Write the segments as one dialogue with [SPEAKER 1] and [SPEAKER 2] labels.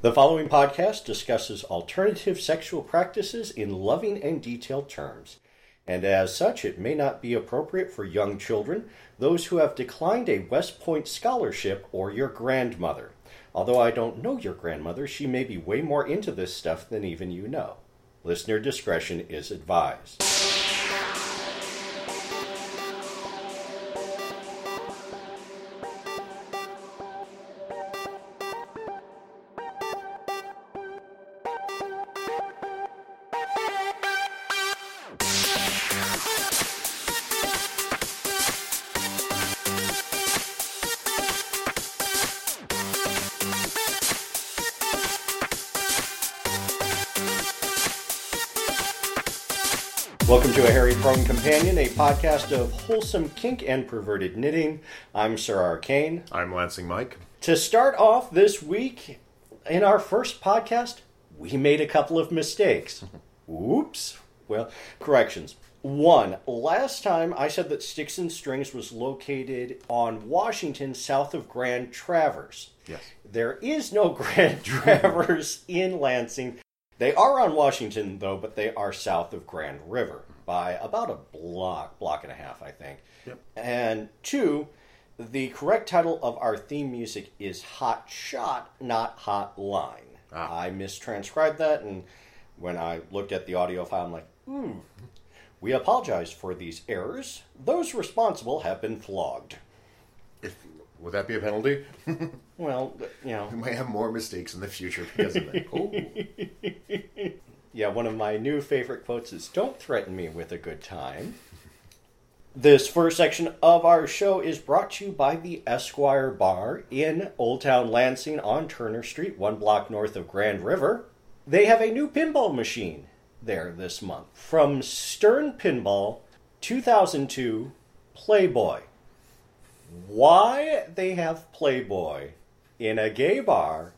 [SPEAKER 1] The following podcast discusses alternative sexual practices in loving and detailed terms, and as such, it may not be appropriate for young children, those who have declined a West Point scholarship, or your grandmother. Although I don't know your grandmother, she may be way more into this stuff than even you know. Listener discretion is advised. Companion, a podcast of wholesome kink and perverted knitting. I'm Sir Arcane.
[SPEAKER 2] I'm Lansing Mike.
[SPEAKER 1] To start off this week, in our first podcast, we made a couple of mistakes. Oops. Well, corrections. One, last time I said that Sticks and Strings was located on Washington south of Grand Traverse.
[SPEAKER 2] Yes.
[SPEAKER 1] There is no Grand Traverse in Lansing. They are on Washington, though, but they are south of Grand River by about a block, block and a half, I think.
[SPEAKER 2] Yep.
[SPEAKER 1] And two, the correct title of our theme music is Hot Shot, not Hot Line.
[SPEAKER 2] Ah.
[SPEAKER 1] I mistranscribed that, and when I looked at the audio file, I'm like, hmm. We apologize for these errors. Those responsible have been flogged.
[SPEAKER 2] If would that be a penalty?
[SPEAKER 1] Well, you know,
[SPEAKER 2] we might have more mistakes in the future because of that.
[SPEAKER 1] Yeah, one of my new favorite quotes is Don't threaten me with a good time. This first section of our show is brought to you by the Esquire Bar in Old Town Lansing on Turner Street, one block north of Grand River. They have a new pinball machine there this month from Stern Pinball 2002 Playboy. Why they have Playboy in a gay bar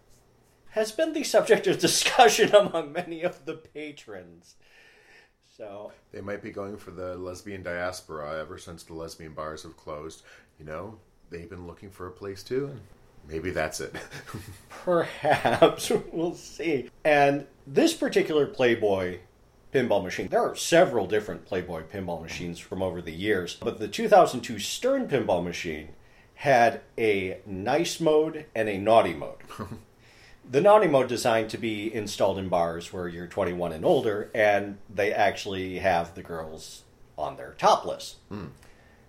[SPEAKER 1] has been the subject of discussion among many of the patrons. So,
[SPEAKER 2] They might be going for the lesbian diaspora ever since the lesbian bars have closed. You know, they've been looking for a place too, and maybe that's it.
[SPEAKER 1] perhaps we'll see. And this particular Playboy pinball machine, there are several different Playboy pinball machines from over the years, but the 2002 Stern pinball machine had a nice mode and a naughty mode. The naughty mode designed to be installed in bars where you're 21 and older, and they actually have the girls on their topless. Hmm.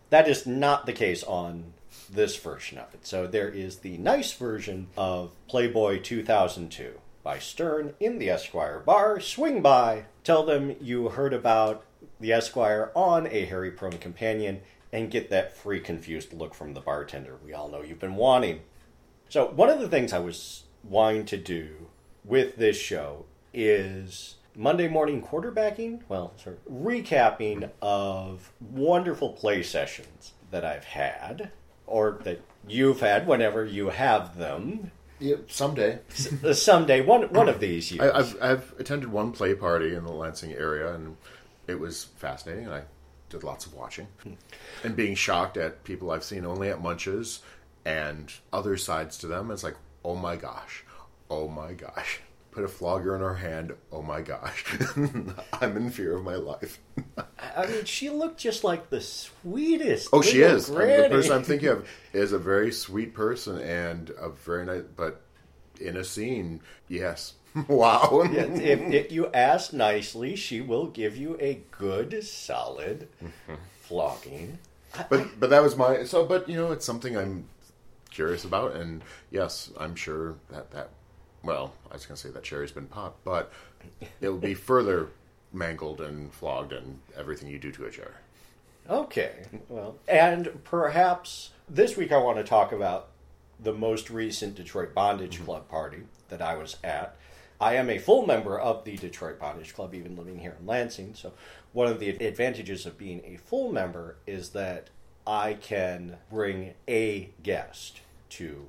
[SPEAKER 1] That is not the case on this version of it. So there is the nice version of Playboy 2002 by Stern in the Esquire bar. Swing by, tell them you heard about the Esquire on a Harry Prone companion, and get that free confused look from the bartender we all know you've been wanting. So, one of the things I was wanting to do with this show is Monday morning quarterbacking, well, sort of recapping of wonderful play sessions that I've had, or that you've had whenever you have them.
[SPEAKER 2] yeah, someday.
[SPEAKER 1] S- Someday, one one of these years.
[SPEAKER 2] I, I've I've attended one play party in the Lansing area, and it was fascinating. And I did lots of watching and being shocked at people I've seen only at munches and other sides to them. It's like, oh my gosh, oh my gosh. Put a flogger in her hand. Oh my gosh, I'm in fear of my life.
[SPEAKER 1] I mean, she looked just like the sweetest.
[SPEAKER 2] Oh, she is. I mean, the person I'm thinking of is a very sweet person and a very nice. But in a scene, yes, wow.
[SPEAKER 1] If, if you ask nicely, she will give you a good, solid flogging.
[SPEAKER 2] but but that was my so. But you know, it's something I'm curious about, and yes, I'm sure that that. Well, I was going to say that cherry's been popped, but it will be further mangled and flogged and everything you do to a cherry.
[SPEAKER 1] Okay, well, and perhaps this week I want to talk about the most recent Detroit Bondage mm-hmm. Club party that I was at. I am a full member of the Detroit Bondage Club, even living here in Lansing. So, one of the advantages of being a full member is that I can bring a guest to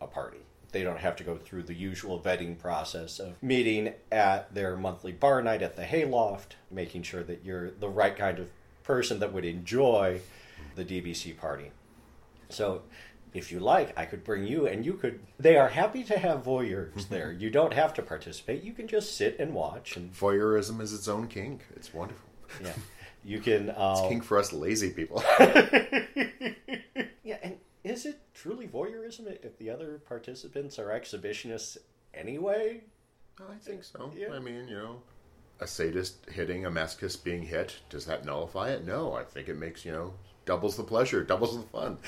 [SPEAKER 1] a party. They don't have to go through the usual vetting process of meeting at their monthly bar night at the Hayloft, making sure that you're the right kind of person that would enjoy the DBC party. So, if you like, I could bring you and you could. They are happy to have voyeurs there. You don't have to participate. You can just sit and watch. And
[SPEAKER 2] Voyeurism is its own kink. It's wonderful.
[SPEAKER 1] yeah, you can. Uh,
[SPEAKER 2] Kink for us lazy people.
[SPEAKER 1] yeah, and is it truly voyeurism if the other participants are exhibitionists anyway?
[SPEAKER 2] I think so.
[SPEAKER 1] Yeah.
[SPEAKER 2] I mean, you know, a sadist hitting a masochist being hit, does that nullify it? No. I think it makes, you know, doubles the pleasure, doubles the fun.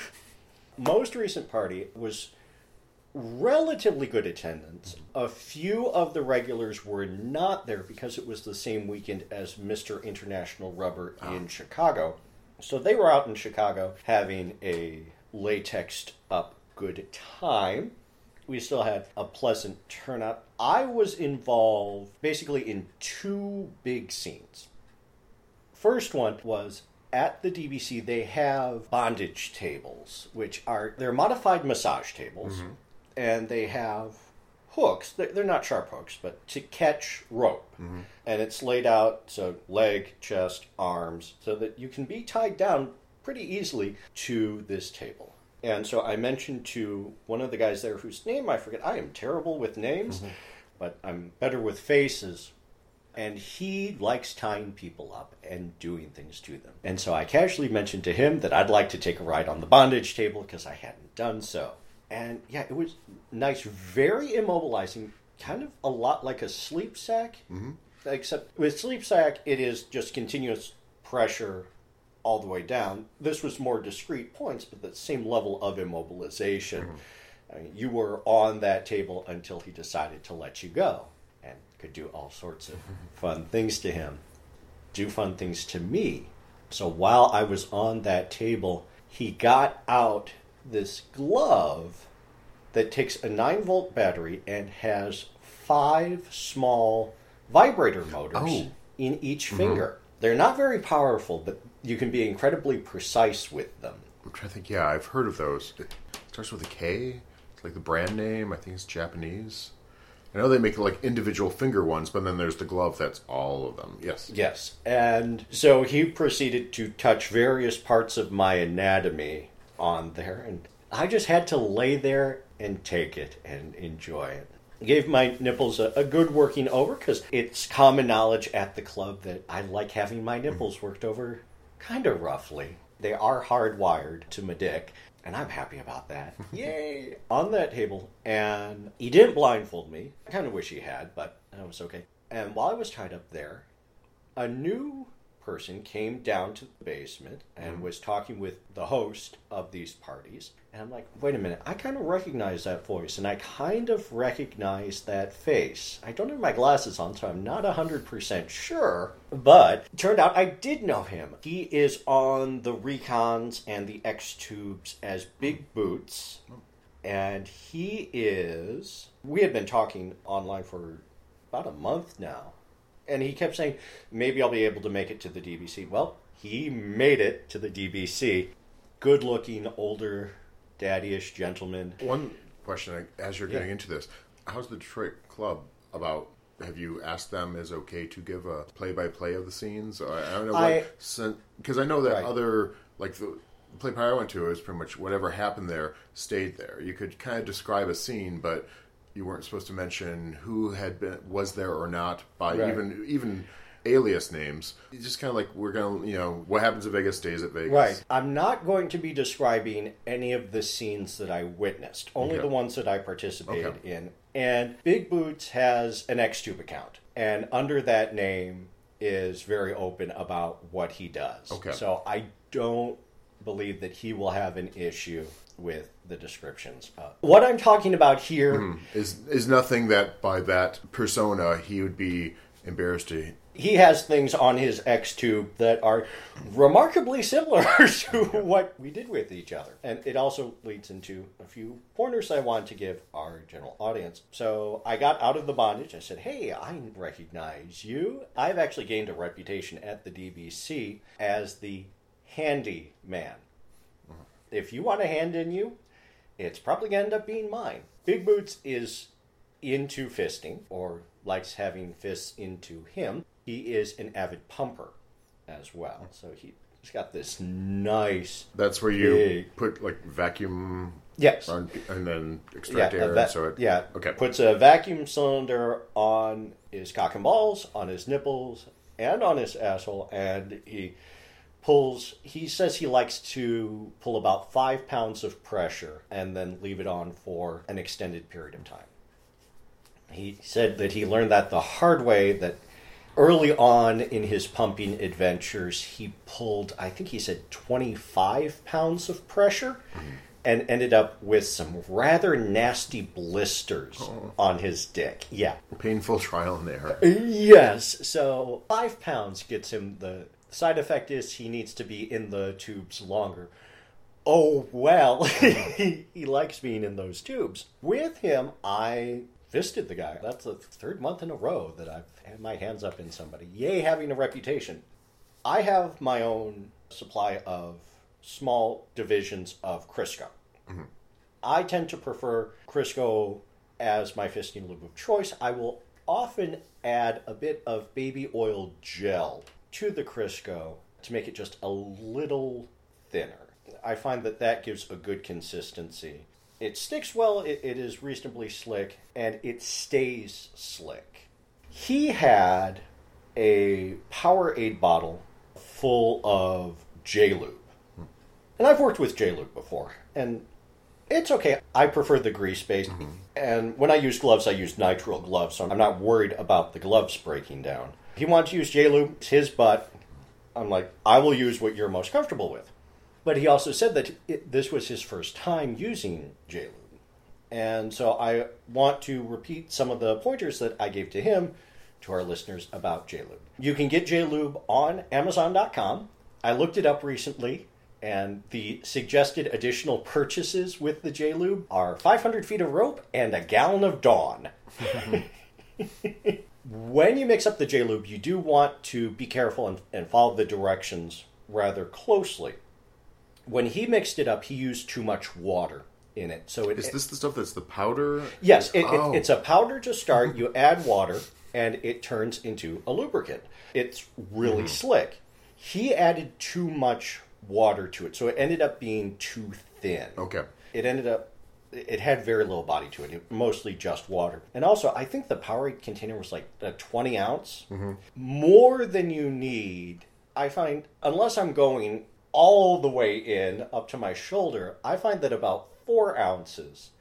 [SPEAKER 1] most recent party was relatively good attendance. A few of the regulars were not there because it was the same weekend as Mr. International Rubber ah. in Chicago. So they were out in Chicago having a latexed up good time. We still had a pleasant turnout. I was involved basically in two big scenes. First one was at the DBC they have bondage tables, which are they're modified massage tables, mm-hmm. And they have hooks. They're, they're not sharp hooks, but to catch rope, mm-hmm. and it's laid out so leg, chest, arms, so that you can be tied down pretty easily to this table. And so I mentioned to one of the guys there whose name I forget. I am terrible with names, mm-hmm. but I'm better with faces and he likes tying people up and doing things to them. And so I casually mentioned to him that I'd like to take a ride on the bondage table because I hadn't done so. And yeah, it was nice, very immobilizing, kind of a lot like a sleep sack, mm-hmm. except with sleep sack, it is just continuous pressure all the way down. This was more discrete points, but the same level of immobilization. I mean, you were on that table until he decided to let you go and could do all sorts of fun things to him, do fun things to me. So while I was on that table, he got out this glove that takes a 9 volt battery and has five small vibrator motors
[SPEAKER 2] Oh.
[SPEAKER 1] in each mm-hmm. finger. They're not very powerful, but you can be incredibly precise with them.
[SPEAKER 2] I'm trying to think. Yeah, I've heard of those. It starts with a K. It's like the brand name. I think it's Japanese. I know they make like individual finger ones, but then there's the glove that's all of them. Yes.
[SPEAKER 1] Yes. And so he proceeded to touch various parts of my anatomy on there. And I just had to lay there and take it and enjoy it. Gave my nipples a, a good working over because it's common knowledge at the club that I like having my nipples mm-hmm. worked over kind of roughly. They are hardwired to my dick, and I'm happy about that. Yay! On that table, and he didn't blindfold me. I kind of wish he had, but that was okay. And while I was tied up there, a new person came down to the basement and mm-hmm. was talking with the host of these parties. And I'm like, wait a minute, I kind of recognize that voice and I kind of recognize that face. I don't have my glasses on, so I'm not 100% sure. But it turned out I did know him. He is on the Recons and the X Tubes as Big mm. Boots. Mm. And he is. We had been talking online for about a month now and he kept saying maybe I'll be able to make it to the DBC. Well, he made it to the DBC. Good looking, older, daddyish gentleman.
[SPEAKER 2] One question as you're getting
[SPEAKER 1] Yeah.
[SPEAKER 2] into this: How's the Detroit club about? Have you asked them is okay to give a play-by-play of the scenes? I don't know
[SPEAKER 1] I-
[SPEAKER 2] because I know that
[SPEAKER 1] Right.
[SPEAKER 2] other like the play party I went to is pretty much whatever happened there stayed there. You could kind of describe a scene, but you weren't supposed to mention who had been was there or not by
[SPEAKER 1] Right.
[SPEAKER 2] even even alias names. It's just kind of like we're gonna you know what happens in Vegas stays at Vegas.
[SPEAKER 1] Right. I'm not going to be describing any of the scenes that I witnessed, only
[SPEAKER 2] Okay.
[SPEAKER 1] the ones that I participated
[SPEAKER 2] Okay.
[SPEAKER 1] in. And Big Boots has an Xtube account, and under that name is very open about what he does.
[SPEAKER 2] Okay.
[SPEAKER 1] So I don't believe that he will have an issue with the descriptions. Uh, what I'm talking about here
[SPEAKER 2] Is is nothing that by that persona he would be embarrassed to
[SPEAKER 1] he has things on his X tube that are remarkably similar to what we did with each other. And it also leads into a few pointers I want to give our general audience. So I got out of the bondage. I said, Hey, I recognize you. I've actually gained a reputation at the DBC as the handy man. If you want a hand in you, it's probably going to end up being mine. Big Boots is into fisting or likes having fists into him. He is an avid pumper as well. So he, he's got this nice.
[SPEAKER 2] That's where you
[SPEAKER 1] Big.
[SPEAKER 2] put like vacuum
[SPEAKER 1] Yes.
[SPEAKER 2] Run, and then
[SPEAKER 1] Yeah,
[SPEAKER 2] extract
[SPEAKER 1] a
[SPEAKER 2] air.
[SPEAKER 1] va-
[SPEAKER 2] so it,
[SPEAKER 1] yeah.
[SPEAKER 2] Okay.
[SPEAKER 1] Puts a vacuum cylinder on his cock and balls, on his nipples, and on his asshole, and he pulls. He says he likes to pull about five pounds of pressure and then leave it on for an extended period of time. He said that he learned that the hard way. That early on in his pumping adventures, he pulled. I think he said twenty-five pounds of pressure mm-hmm. and ended up with some rather nasty blisters oh. on his dick. Yeah.
[SPEAKER 2] Painful trial and error.
[SPEAKER 1] Yes. So five pounds gets him the side effect is he needs to be in the tubes longer. Oh well, he, he likes being in those tubes. With him, I fisted the guy. That's the third month in a row that I've had my hands up in somebody. Yay, having a reputation. I have my own supply of small divisions of Crisco. Mm-hmm. I tend to prefer Crisco as my fisting lube of choice. I will often add a bit of baby oil gel to the Crisco to make it just a little thinner. I find that that gives a good consistency. It sticks well, it, it is reasonably slick, and it stays slick. He had a Powerade bottle full of J-Lube. And I've worked with J-Lube before, and it's okay. I prefer the grease based. Mm-hmm. And when I use gloves, I use nitrile gloves, so I'm not worried about the gloves breaking down. He wanted to use J-Lube, it's his butt. I'm like, I will use what you're most comfortable with. But he also said that it, this was his first time using J-Lube. And so I want to repeat some of the pointers that I gave to him to our listeners about J-Lube. You can get J-Lube on Amazon.com. I looked it up recently, and the suggested additional purchases with the J-Lube are 500 feet of rope and a gallon of Dawn. when you mix up the J-Lube, you do want to be careful and, and follow the directions rather closely. When he mixed it up, he used too much water in it. So it,
[SPEAKER 2] Is this the stuff that's the powder?
[SPEAKER 1] Yes, it,
[SPEAKER 2] Oh.
[SPEAKER 1] it, it's a powder to start. You add water, and it turns into a lubricant. It's really mm-hmm. slick. He added too much water to it, so it ended up being too thin.
[SPEAKER 2] Okay.
[SPEAKER 1] It ended up. It had very little body to it, it mostly just water. And also, I think the Powerade container was like a 20 ounce. Mm-hmm. More than you need, I find, unless I'm going all the way in up to my shoulder, I find that about four ounces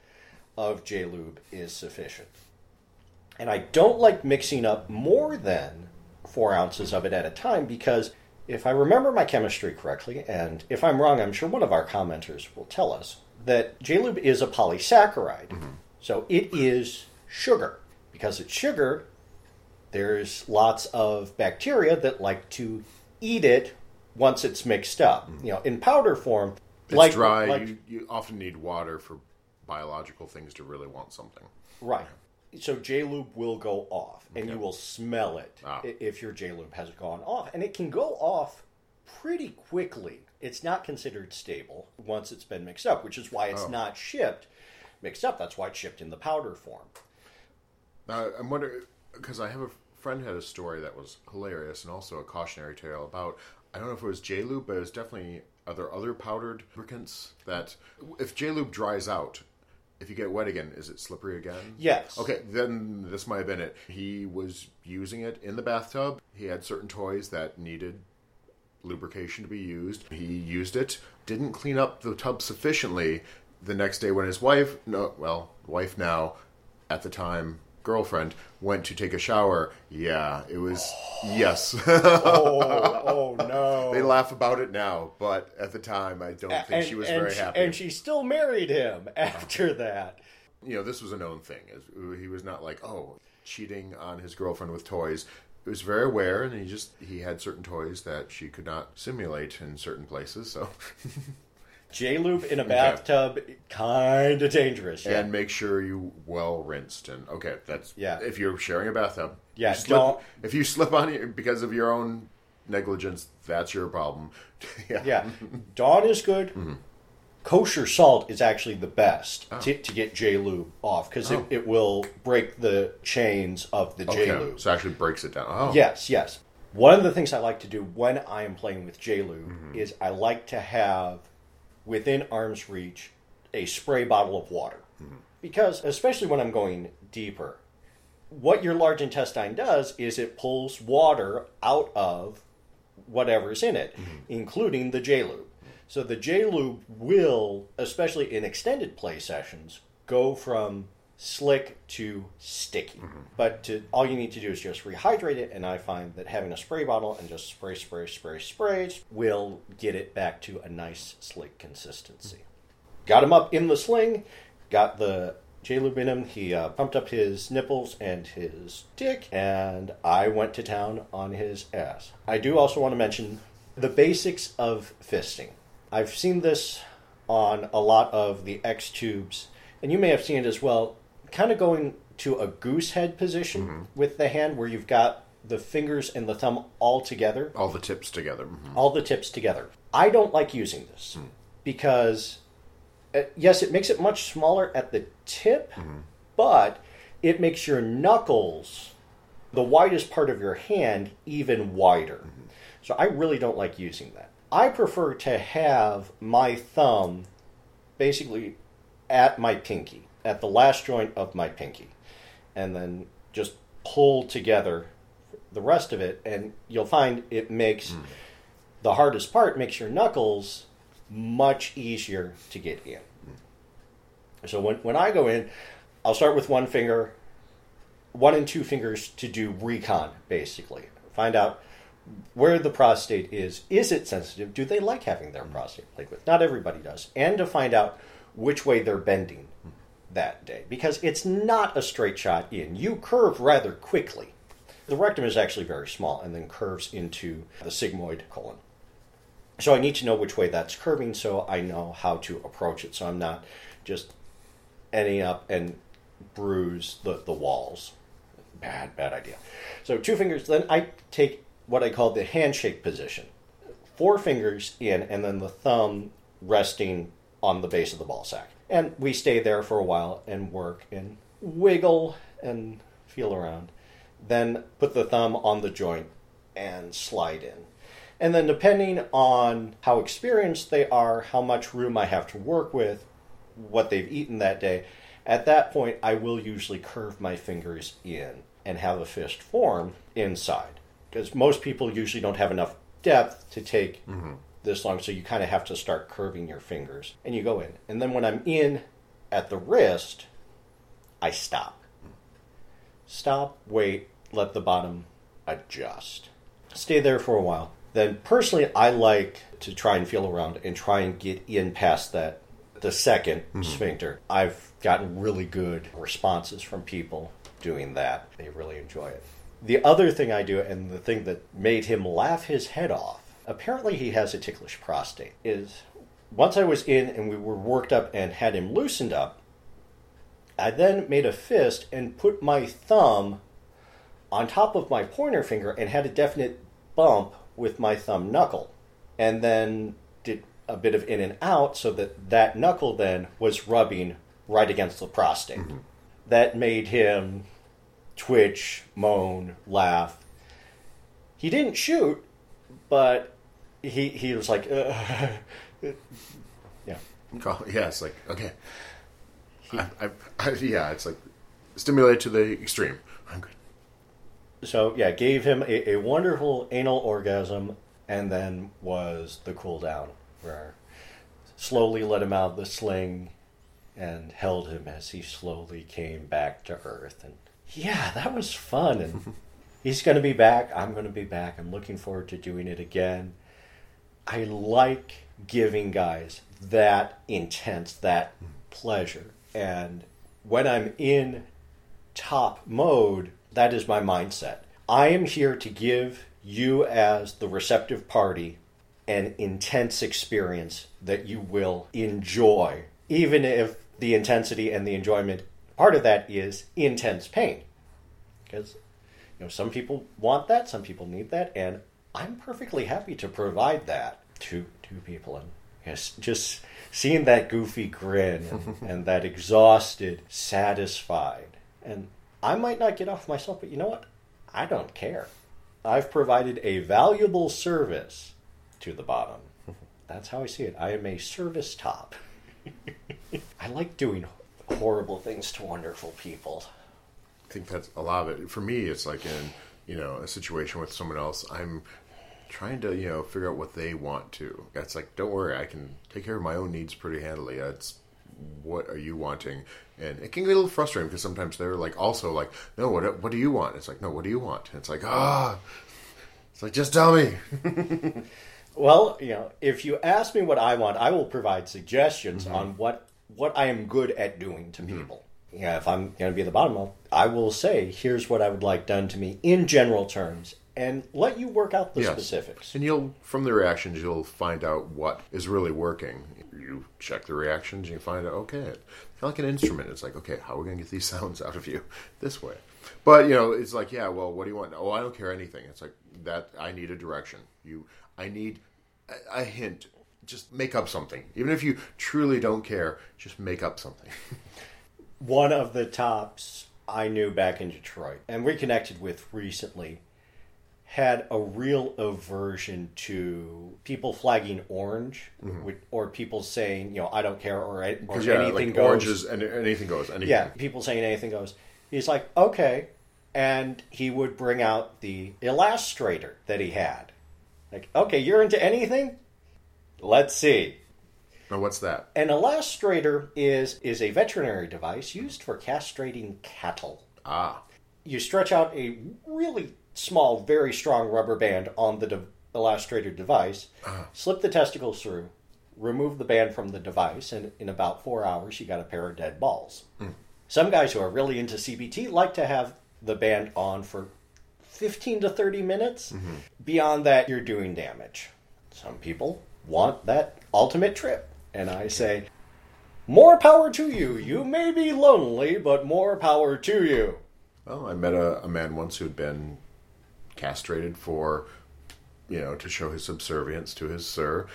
[SPEAKER 1] of J Lube is sufficient. And I don't like mixing up more than four ounces of it at a time because if I remember my chemistry correctly, and if I'm wrong, I'm sure one of our commenters will tell us that J Lube is a polysaccharide. So it is sugar. Because it's sugar, there's lots of bacteria that like to eat it once it's mixed up. You know, in powder form,
[SPEAKER 2] It's
[SPEAKER 1] like
[SPEAKER 2] dry.
[SPEAKER 1] like-
[SPEAKER 2] you, you often need water for biological things to really want something.
[SPEAKER 1] Right. So J Lube will go off, and you will smell it
[SPEAKER 2] Ah.
[SPEAKER 1] if your J Lube has gone off, and it can go off pretty quickly. It's not considered stable once it's been mixed up, which is why it's
[SPEAKER 2] Oh.
[SPEAKER 1] not shipped mixed up. That's why it's shipped in the powder form.
[SPEAKER 2] Now, I'm wondering because I have a friend had a story that was hilarious and also a cautionary tale about. I don't know if it was J Lube, but it was definitely other other powdered lubricants that if J Lube dries out, if you get wet again, is it slippery again?
[SPEAKER 1] Yes.
[SPEAKER 2] Okay, then this might have been it. He was using it in the bathtub. He had certain toys that needed lubrication to be used. He used it, didn't clean up the tub sufficiently. The next day, when his wife, no, well, wife now, at the time, girlfriend, went to take a shower, yeah, it was, yes.
[SPEAKER 1] Oh, oh no!
[SPEAKER 2] they laugh about it now, but at the time, I don't think she was very
[SPEAKER 1] she,
[SPEAKER 2] happy.
[SPEAKER 1] And she still married him after that.
[SPEAKER 2] you know, this was a known thing. He was not like, oh, cheating on his girlfriend with toys. He was very aware, and he just he had certain toys that she could not simulate in certain places. So,
[SPEAKER 1] J Lube in a bathtub, kind of dangerous. Yeah.
[SPEAKER 2] and make sure you well rinsed. And okay, that's
[SPEAKER 1] Yeah.
[SPEAKER 2] If you're sharing a bathtub,
[SPEAKER 1] Yeah,
[SPEAKER 2] you slip,
[SPEAKER 1] don't-
[SPEAKER 2] If you slip on it because of your own negligence, that's your problem. yeah.
[SPEAKER 1] Yeah, Dawn is good.
[SPEAKER 2] Mm-hmm.
[SPEAKER 1] Kosher salt is actually the best
[SPEAKER 2] Oh.
[SPEAKER 1] to, to get J Lube off because it, it will break the chains of the J
[SPEAKER 2] Okay,
[SPEAKER 1] Lube.
[SPEAKER 2] so it actually breaks it down. Oh,
[SPEAKER 1] Yes, yes. One of the things I like to do when I am playing with J Lube
[SPEAKER 2] Mm-hmm.
[SPEAKER 1] is I like to have within arm's reach a spray bottle of water. Because, especially when I'm going deeper, what your large intestine does is it pulls water out of whatever's in it, including the J lube. So the J lube will, especially in extended play sessions, go from slick to sticky. But to, all you need to do is just rehydrate it, and I find that having a spray bottle and just spray, spray, spray, spray will get it back to a nice slick consistency. Got him up in the sling, got the J Lube in him. He uh, pumped up his nipples and his dick, and I went to town on his ass. I do also want to mention the basics of fisting. I've seen this on a lot of the X tubes, and you may have seen it as well, kind of going to a goose head position with the hand where you've got the fingers and the thumb all together
[SPEAKER 2] All the tips together. Mhm.
[SPEAKER 1] all the tips together. I don't like using this because, uh, yes, it makes it much smaller at the tip, but it makes your knuckles, the widest part of your hand, even wider. So I really don't like using that. I prefer to have my thumb basically at my pinky, at the last joint of my pinky, and then just pull together the rest of it, and you'll find it makes hmm. the hardest part makes your knuckles much easier to get in. Hmm. So when, when I go in, I'll start with one finger, one and two fingers to do recon, basically. Find out where the prostate is. Is it sensitive? Do they like having their prostate played with? Not everybody does. And to find out which way they're bending that day. Because it's not a straight shot in. You curve rather quickly. The rectum is actually very small and then curves into the sigmoid colon. So I need to know which way that's curving so I know how to approach it so I'm not just ending up and bruise the, the walls. Bad, bad idea. So two fingers, then I take what I call the handshake position. Four fingers in and then the thumb resting on the base of the ball sack. And we stay there for a while and work and wiggle and feel around. Then put the thumb on the joint and slide in. And then, depending on how experienced they are, how much room I have to work with, what they've eaten that day, at that point, I will usually curve my fingers in and have a fist form inside. Because most people usually don't have enough depth to take mm-hmm. this long, so you kind of have to start curving your fingers. And you go in. And then, when I'm in at the wrist, I stop. Stop, wait, let the bottom adjust. Stay there for a while. Then, personally, I like to try and feel around and try and get in past that, the 2nd mm-hmm. sphincter. I've gotten really good responses from people doing that. They really enjoy it. The other thing I do, and the thing that made him laugh his head off, apparently he has a ticklish prostate, is once I was in and we were worked up and had him loosened up, I then made a fist and put my thumb on top of my pointer finger and had a definite bump with my thumb knuckle. And then did a bit of in and out so that that knuckle then was rubbing right against the prostate. Mm-hmm. That made him twitch, moan, laugh. He didn't shoot, but he he was like, uh, yeah.
[SPEAKER 2] Yeah, it's like, okay. I, I, I, yeah, it's like stimulated to the extreme. I'm good.
[SPEAKER 1] So yeah, gave him a, a wonderful anal orgasm, and then was the cool down where slowly let him out of the sling and held him as he slowly came back to earth. And yeah, that was fun. And he's going to be back. I'm going to be back. I'm looking forward to doing it again. I like giving guys that intense, that pleasure. And when I'm in top mode, that is my mindset. I am here to give you, as the receptive party, an intense experience that you will enjoy, even if the intensity and the enjoyment part of that is intense pain. Because you know, some people want that, some people need that, and I'm perfectly happy to provide that to to people. And yes, just seeing that goofy grin and, and that exhausted, satisfied, and I might not get off myself, but you know what? I don't care. I've provided a valuable service to the bottom. That's how I see it. I am a service top. I like doing horrible things to wonderful people.
[SPEAKER 2] I think that's a lot of it. For me, it's like in you know a situation with someone else. I'm trying to you know figure out what they want to. It's like don't worry, I can take care of my own needs pretty handily. It's what are you wanting? And it can get a little frustrating because sometimes they're like also like no, what what do you want? It's like no, what do you want? And it's like ah, it's like just tell me.
[SPEAKER 1] Well, you know, if you ask me what I want, I will provide suggestions on what what I am good at doing to mm-hmm. people. Yeah, if I'm going to be at the bottom, I'll, I will say, "Here's what I would like done to me in general terms," and let you work out the
[SPEAKER 2] Yes.
[SPEAKER 1] specifics.
[SPEAKER 2] And you'll, from the reactions, you'll find out what is really working. You check the reactions and you find out, okay, kind of like an instrument. It's like, okay, how are we going to get these sounds out of you this way? But, you know, it's like, yeah, well, what do you want? Oh, I don't care anything. It's like, that, I need a direction. You, I need a, a hint. Just make up something. Even if you truly don't care, just make up something.
[SPEAKER 1] One of the tops I knew back in Detroit and reconnected with recently had a real aversion to people flagging orange mm-hmm. with, or people saying, you know, I don't care or, or
[SPEAKER 2] yeah,
[SPEAKER 1] anything
[SPEAKER 2] like
[SPEAKER 1] goes.
[SPEAKER 2] oranges, and anything goes. Anything.
[SPEAKER 1] Yeah, people saying anything goes. He's like, okay. And he would bring out the Elastrator that he had. Like, okay, you're into anything? Let's see.
[SPEAKER 2] Now, what's that?
[SPEAKER 1] An Elastrator is is a veterinary device used for castrating cattle.
[SPEAKER 2] Ah,
[SPEAKER 1] You stretch out a really small, very strong rubber band on the de- Elastrator device, ah. slip the testicles through, remove the band from the device, and in about four hours, you got a pair of dead balls. Hmm. Some guys who are really into CBT like to have the band on for 15 to 30 minutes. Mm-hmm. Beyond that, you're doing damage. Some people want that ultimate trip. And I say, more power to you. You may be lonely, but more power to you.
[SPEAKER 2] Well, I met a, a man once who'd been castrated for, you know, to show his subservience to his sir.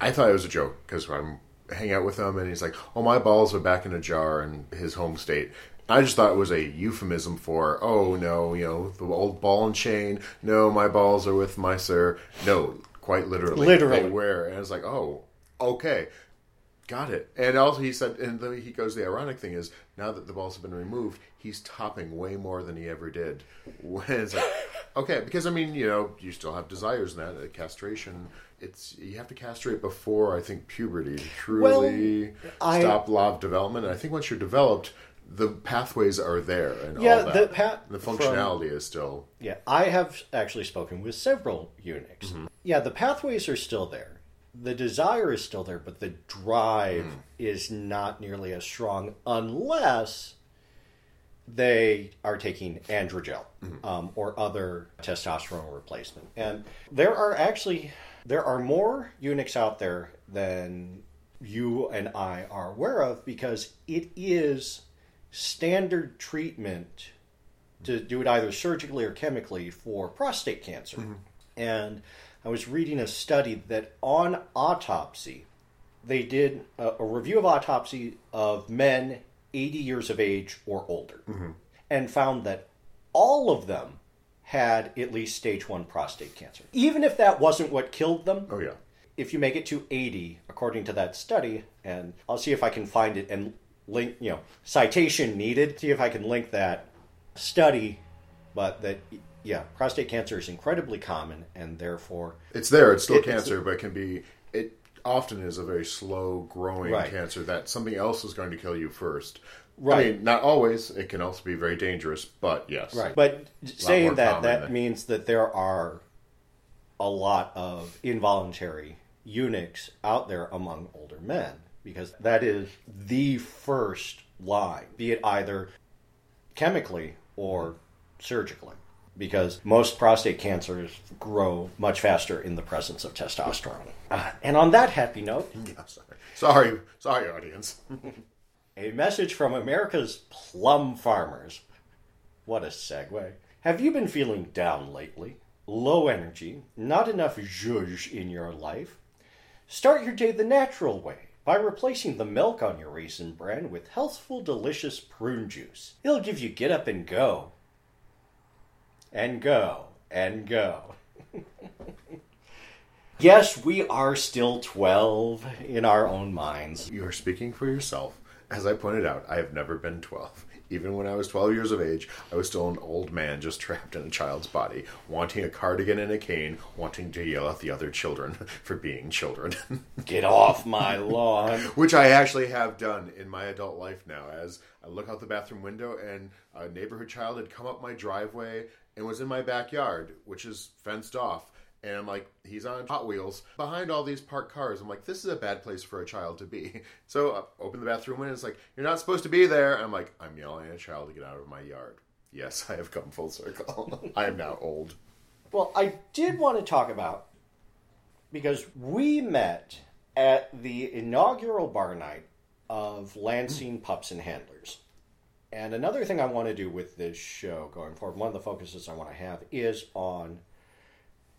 [SPEAKER 2] I thought it was a joke because I'm hanging out with him and he's like, "Oh, my balls are back in a jar in his home state." I just thought it was a euphemism for, "Oh no, you know, the old ball and chain. No, my balls are with my sir." No, quite literally,
[SPEAKER 1] Literally.
[SPEAKER 2] they were, and I was like, "Oh, okay." Got it. And also, he said, and then he goes, the ironic thing is, now that the balls have been removed, he's topping way more than he ever did. When it's like, okay, because I mean, you know, you still have desires in that. Uh, castration, it's, you have to castrate before, I think, puberty to truly
[SPEAKER 1] I-
[SPEAKER 2] stop law of development. And I think once you're developed, the pathways are there and
[SPEAKER 1] Yeah,
[SPEAKER 2] all that.
[SPEAKER 1] the pa-
[SPEAKER 2] the
[SPEAKER 1] from-
[SPEAKER 2] functionality is still.
[SPEAKER 1] Yeah, I have actually spoken with several eunuchs. Mm-hmm. Yeah, the pathways are still there. The desire is still there, but the drive mm. is not nearly as strong unless they are taking androgel mm-hmm. um, or other testosterone replacement. And there are actually there are more eunuchs out there than you and I are aware of because it is standard treatment to do it either surgically or chemically for prostate cancer. Mm-hmm. And I was reading a study that on autopsy, they did a, a review of autopsy of men 80 years of age or older mm-hmm. and found that all of them had at least stage 1 prostate cancer. Even if that wasn't what killed them,
[SPEAKER 2] Oh, yeah.
[SPEAKER 1] if you make it to 80 according to that study and i'll see if i can find it and link you know citation needed see if i can link that study but that yeah prostate cancer is incredibly common and therefore
[SPEAKER 2] It's there. It's still
[SPEAKER 1] It- it's-
[SPEAKER 2] cancer, but it can be. It often is a very slow growing
[SPEAKER 1] Right.
[SPEAKER 2] cancer that something else is going to kill you first.
[SPEAKER 1] Right.
[SPEAKER 2] I mean, not always. It can also be very dangerous, but yes.
[SPEAKER 1] right but saying that that
[SPEAKER 2] than-
[SPEAKER 1] means that there are a lot of involuntary eunuchs out there among older men because that is the first line be it either chemically or surgically because most prostate cancers grow much faster in the presence of testosterone. Ah, and on that happy note,
[SPEAKER 2] Yeah, sorry. Sorry, sorry, audience.
[SPEAKER 1] a message from America's plum farmers. What a segue. Have you been feeling down lately? Low energy, not enough zhuzh in your life? Start your day the natural way by replacing the milk on your raisin bran with healthful, delicious prune juice. It'll give you get up and go. And go. And go. Yes, we are still 12 in our own minds.
[SPEAKER 2] You are speaking for yourself. As I pointed out, I have never been 12. Even when I was 12 years of age, I was still an old man just trapped in a child's body, wanting a cardigan and a cane, wanting to yell at the other children for being children.
[SPEAKER 1] Get off my lawn.
[SPEAKER 2] Which I actually have done in my adult life now, as I look out the bathroom window and a neighborhood child had come up my driveway and was in my backyard, which is fenced off. And I'm like, he's on Hot Wheels behind all these parked cars. I'm like, this is a bad place for a child to be. So I open the bathroom window. It's like, you're not supposed to be there. I'm like, I'm yelling at a child to get out of my yard. Yes, I have come full circle. I am now old.
[SPEAKER 1] Well, I did want to talk about because we met at the inaugural bar night of Lansing Pups and Handlers. And another thing I want to do with this show going forward, one of the focuses I want to have is on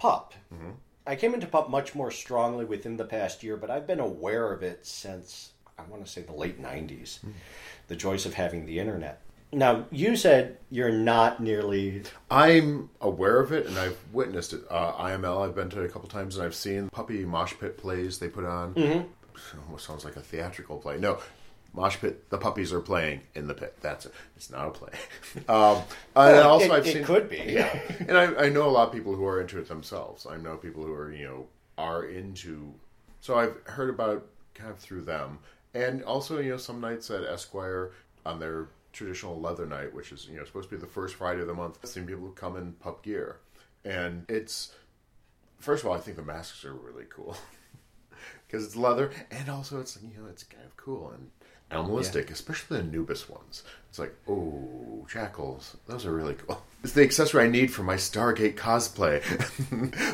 [SPEAKER 1] pup. I came into pup much more strongly within the past year, but I've been aware of it since I want to say the late 90s. The joys of having the internet. Now, you said you're not nearly
[SPEAKER 2] I'm aware of it and I've witnessed it. Uh, IML, I've been to a couple times and I've seen puppy mosh pit plays they put on. Mm-hmm. Almost sounds like a theatrical play. No, mosh pit. The puppies are playing in the pit. That's it. It's not a play. um, and also,
[SPEAKER 1] it-
[SPEAKER 2] I've
[SPEAKER 1] it
[SPEAKER 2] seen
[SPEAKER 1] could be.
[SPEAKER 2] Yeah, and I, I know a lot of people who are into it themselves. I know people who are you know are into. So I've heard about it kind of through them, and also you know some nights at Esquire on their traditional leather night, which is you know supposed to be the first Friday of the month. I've seen people come in pup gear, and it's first of all I think the masks are really cool because it's leather, and also it's you know it's kind of cool and animalistic, especially the Anubis ones. It's like oh jackals, those are really cool. It's the accessory I need for my Stargate cosplay.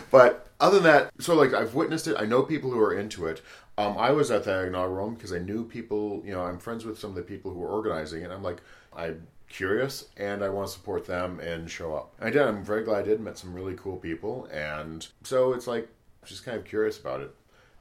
[SPEAKER 2] but other than that, so like I've witnessed it. I know people who are into it. Um, I was at the inaugural because I knew people. You know, I'm friends with some of the people who were organizing, and I'm like, I'm curious and I want to support them and show up. I did. I'm very glad I did. Met some really cool people, and so it's like just kind of curious about it.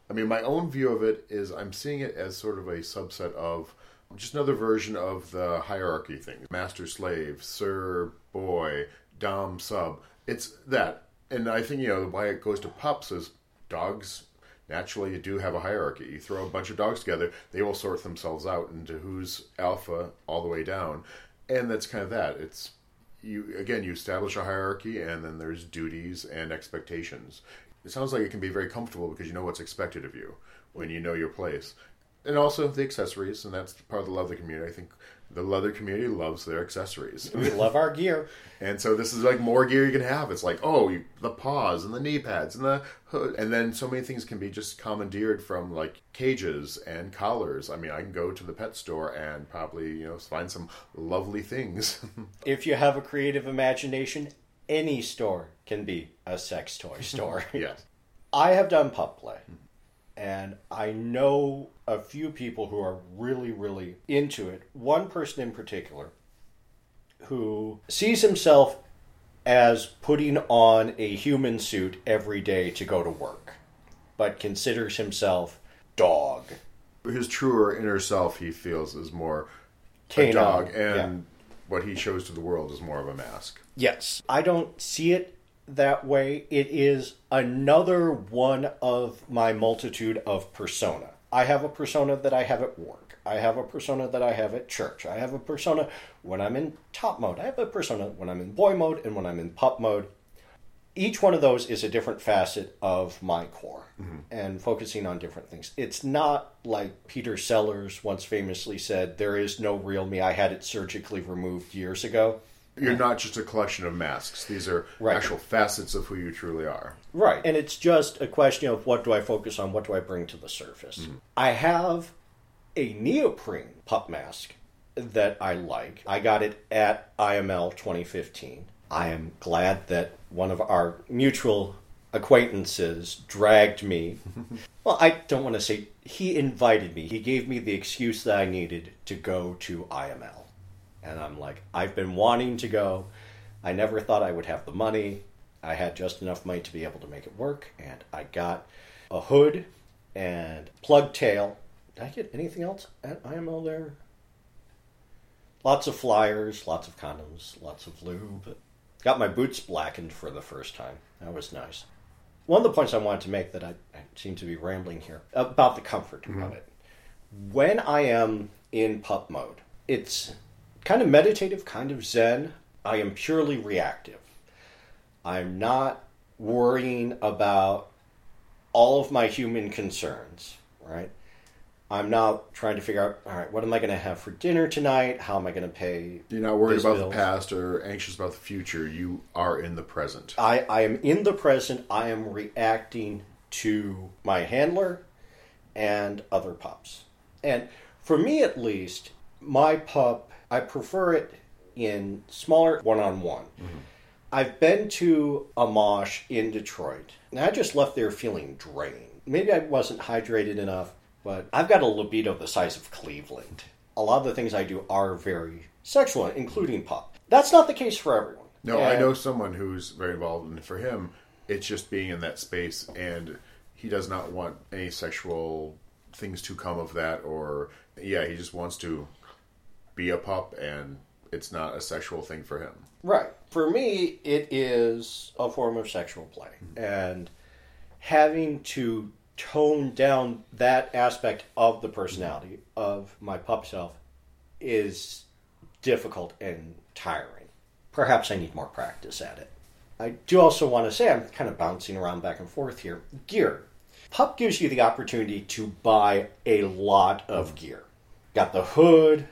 [SPEAKER 2] I mean, my own view of it is I'm seeing it as sort of a subset of just another version of the hierarchy thing master slave, sir, boy, dom, sub. It's that. And I think, you know, why it goes to pups is dogs naturally you do have a hierarchy. You throw a bunch of dogs together, they will sort themselves out into who's alpha all the way down. And that's kind of that. It's you again you establish a hierarchy and then there's duties and expectations it sounds like it can be very comfortable because you know what's expected of you when you know your place. And also the accessories and that's part of the leather community. I think the leather community loves their accessories.
[SPEAKER 1] We love our gear.
[SPEAKER 2] and so this is like more gear you can have. It's like oh you, the paws and the knee pads and the hood. And then so many things can be just commandeered from like cages and collars. I mean i can go to the pet store and probably you know find some lovely things.
[SPEAKER 1] If you have a creative imagination, any store can be a sex toy store.
[SPEAKER 2] yes
[SPEAKER 1] I have done pup play, and I know a few people who are really, really into it. One person in particular who sees himself as putting on a human suit every day to go to work, but considers himself dog.
[SPEAKER 2] his truer inner self he feels is more a dog and. What he shows to the world is more of a mask
[SPEAKER 1] Yes. I don't see it that way. It is another one of my multitude of persona. I have a persona that I have at work. I have a persona that I have at church. I have a persona when I'm in top mode. I have a persona when I'm in boy mode and when I'm in pup mode. Each one of those is a different facet of my core mm-hmm. and focusing on different things. It's not like Peter Sellers once famously said, There is no real me. I had it surgically removed years ago.
[SPEAKER 2] you're not just a collection of masks these are
[SPEAKER 1] Right.
[SPEAKER 2] actual facets of who you truly are
[SPEAKER 1] Right. And it's just a question of what do I focus on? What do I bring to the surface? Mm-hmm. I have a neoprene pup mask that I like. I got it at IML 2015. I am glad that one of our mutual acquaintances dragged me. well, I don't want to say he invited me. He gave me the excuse that I needed to go to IML. And I'm like, I've been wanting to go. I never thought I would have the money. I had just enough money to be able to make it work, and I got a hood and plug tail. Did I get anything else at IML there? Lots of flyers, lots of condoms, lots of lube. Got my boots blackened for the first time. That was nice. one of the points I wanted to make that I, I seem to be rambling here about the comfort mm-hmm. of it. When I am in pup mode, it's kind of meditative, kind of zen. I am purely reactive. I'm not worrying about all of my human concerns, right? I'm not trying to figure out, all right, what am I going to have for dinner tonight? How am I going to pay?
[SPEAKER 2] You're not worried about
[SPEAKER 1] bills?
[SPEAKER 2] the past or anxious about the future. You are in the present.
[SPEAKER 1] I, I am in the present. I am reacting to my handler and other pups. And for me, at least, my pup, I prefer it in smaller one on one. I've been to a mosh in Detroit, and I just left there feeling drained. Maybe I wasn't hydrated enough, but I've got a libido the size of Cleveland. A lot of the things I do are very sexual, including pup. That's not the case for everyone.
[SPEAKER 2] No, I know someone who's very involved, and for him, it's just being in that space, and he does not want any sexual things to come of that, or yeah, he just wants to be a pup, and it's not a sexual thing for him.
[SPEAKER 1] Right. For me, it is a form of sexual play. Mm-hmm. And having to tone down that aspect of the personality of my pup self is difficult and tiring. Perhaps I need more practice at it. I do also want to say I'm kind of bouncing around back and forth here. Gear. Pup gives you the opportunity to buy a lot of gear. Got the hood,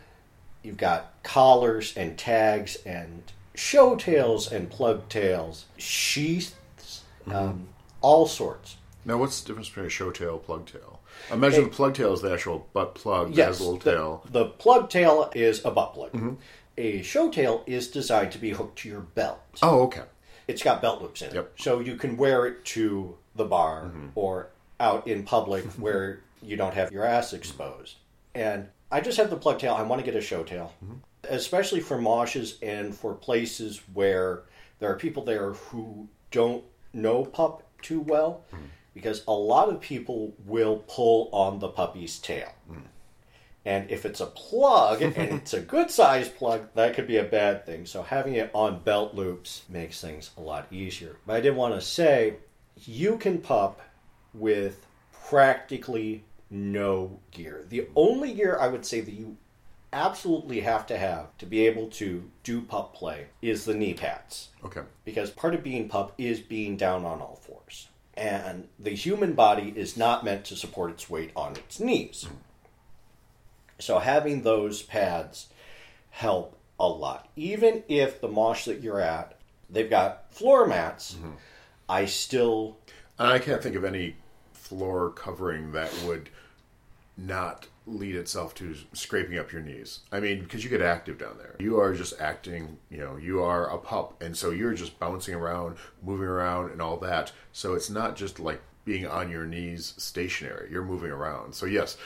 [SPEAKER 1] you've got collars and tags and show tails and plug tails, sheaths, um, all sorts.
[SPEAKER 2] Now, what's the difference between a show tail, plug tail? I imagine the plug tail is the actual butt plug that has a little
[SPEAKER 1] the,
[SPEAKER 2] tail.
[SPEAKER 1] the plug tail is a butt plug.
[SPEAKER 2] Mm-hmm.
[SPEAKER 1] A show tail is designed to be hooked to your belt.
[SPEAKER 2] Oh, okay.
[SPEAKER 1] It's got belt loops in it,
[SPEAKER 2] Yep. Mm-hmm.
[SPEAKER 1] so you can wear it to the bar or out in public where you don't have your ass exposed. And I just have the plug tail. I want to get a show tail,
[SPEAKER 2] Mm-hmm.
[SPEAKER 1] especially for moshes and for places where there are people there who don't know pup too well,
[SPEAKER 2] Mm-hmm.
[SPEAKER 1] Because a lot of people will pull on the puppy's tail.
[SPEAKER 2] Mm.
[SPEAKER 1] And if it's a plug and it's a good sized plug, that could be a bad thing. So having it on belt loops makes things a lot easier. But I did want to say you can pup with practically no gear. The only gear I would say that you absolutely have to have to be able to do pup play is the knee pads
[SPEAKER 2] Okay.
[SPEAKER 1] because part of being pup is being down on all fours. And the human body is not meant to support its weight on its knees. So having those pads help a lot. Even if the mosh that you're at, they've got floor mats, mm-hmm. I still
[SPEAKER 2] I can't think of any floor covering that would not lead itself to scraping up your knees. I mean, because you get active down there. You are just acting, you know, you are a pup. And so you're just bouncing around, moving around, and all that. So it's not just like being on your knees stationary. You're moving around. So, yes,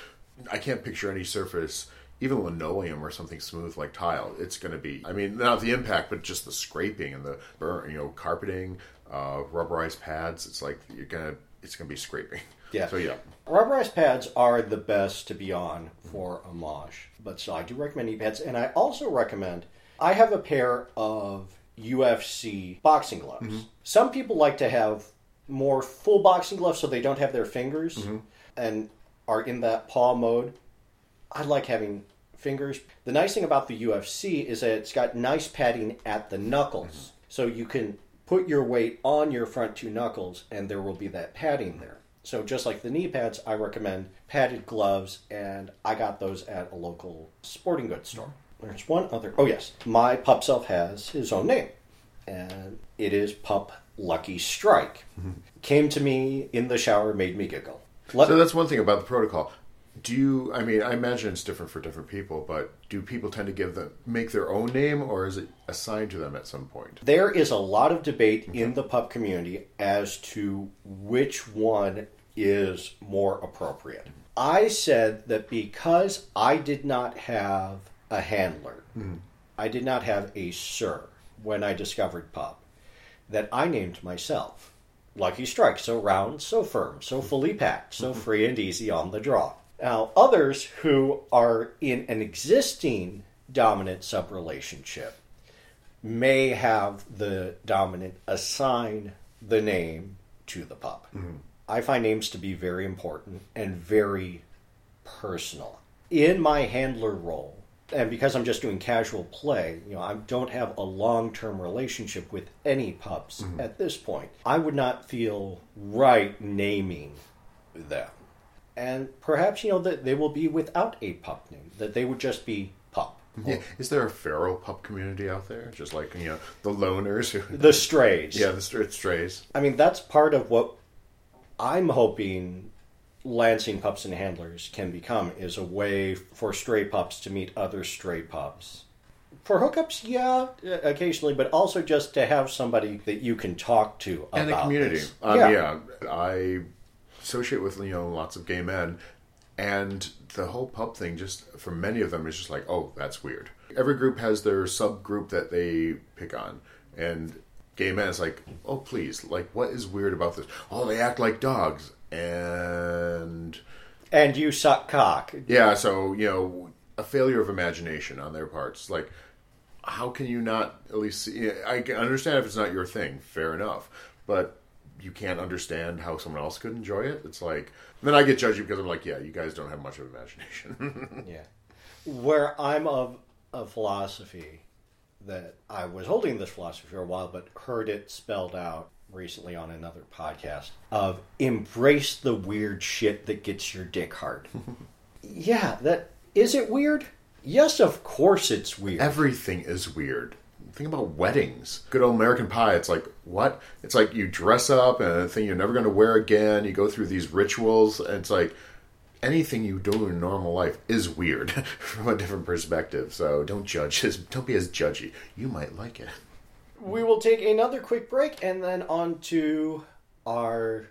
[SPEAKER 2] I can't picture any surface. Even linoleum or something smooth like tile, it's going to be. I mean, not the impact, but just the scraping and the burn, you know, carpeting, uh, rubberized pads. It's like you're gonna, it's gonna be scraping.
[SPEAKER 1] Yeah.
[SPEAKER 2] So yeah.
[SPEAKER 1] Rubberized pads are the best to be on for a mosh, but so I do recommend knee pads, and I also recommend. I have a pair of UFC boxing gloves. Mm-hmm. Some people like to have more full boxing gloves so they don't have their fingers mm-hmm. and are in that paw mode. I like having fingers. The nice thing about the UFC is that it's got nice padding at the knuckles, mm-hmm. so you can put your weight on your front two knuckles, and there will be that padding there. So just like the knee pads, I recommend padded gloves, and I got those at a local sporting goods store. There's one other. Oh yes, my pup self has his own name, and it is Pup Lucky Strike. Mm-hmm. Came to me in the shower, made me giggle. Let-
[SPEAKER 2] So that's one thing about the protocol. Do you? I mean, I imagine it's different for different people, but do people tend to give them make their own name, or is it assigned to them at some point?
[SPEAKER 1] There is a lot of debate in the pup community as to which one is more appropriate. I said that because I did not have a handler, mm-hmm. I did not have a sir when I discovered pup, that I named myself Lucky Strike, so round, so firm, so mm-hmm. fully packed, so mm-hmm. free and easy on the draw. Now, others who are in an existing dominant sub relationship may have the dominant assign the name to the pup. Mm-hmm. I find names to be very important and very personal. In my handler role, and because I'm just doing casual play, you know, I don't have a long-term relationship with any pups mm-hmm. at this point. I would not feel right naming them. And perhaps, you know, that they will be without a pup name, that they would just be pup.
[SPEAKER 2] Yeah. Is there a feral pup community out there? Just like, you know, the loners who.
[SPEAKER 1] The strays.
[SPEAKER 2] Yeah, the stray strays.
[SPEAKER 1] I mean, that's part of what I'm hoping Lansing Pups and Handlers can become is a way for stray pups to meet other stray pups. For hookups, yeah, occasionally, but also just to have somebody that you can talk to
[SPEAKER 2] and
[SPEAKER 1] about
[SPEAKER 2] a community. Um,
[SPEAKER 1] yeah.
[SPEAKER 2] yeah. I associate with you know lots of gay men, and the whole pup thing just for many of them is just like, oh, that's weird. Every group has their subgroup that they pick on, and gay men is like, oh, please, like, what is weird about this? Oh, they act like dogs, and
[SPEAKER 1] And you suck cock.
[SPEAKER 2] yeah, so you know, a failure of imagination on their parts. Like, how can you not at least? See, I understand if it's not your thing, fair enough, but you can't understand how someone else could enjoy it. It's like then I get judgy because I'm like, yeah, you guys don't have much of imagination.
[SPEAKER 1] Yeah. Where I'm of a philosophy that I was holding this philosophy for a while, but heard it spelled out recently on another podcast of embrace the weird shit that gets your dick hard. yeah, that is it weird? Yes, of course it's weird.
[SPEAKER 2] Everything is weird. Think about weddings. Good old American Pie. It's like what? It's like you dress up and a thing you're never going to wear again. You go through these rituals, and it's like anything you do in normal life is weird from a different perspective. So don't judge. Don't be as judgy. You might like it.
[SPEAKER 1] we will take another quick break and then on to our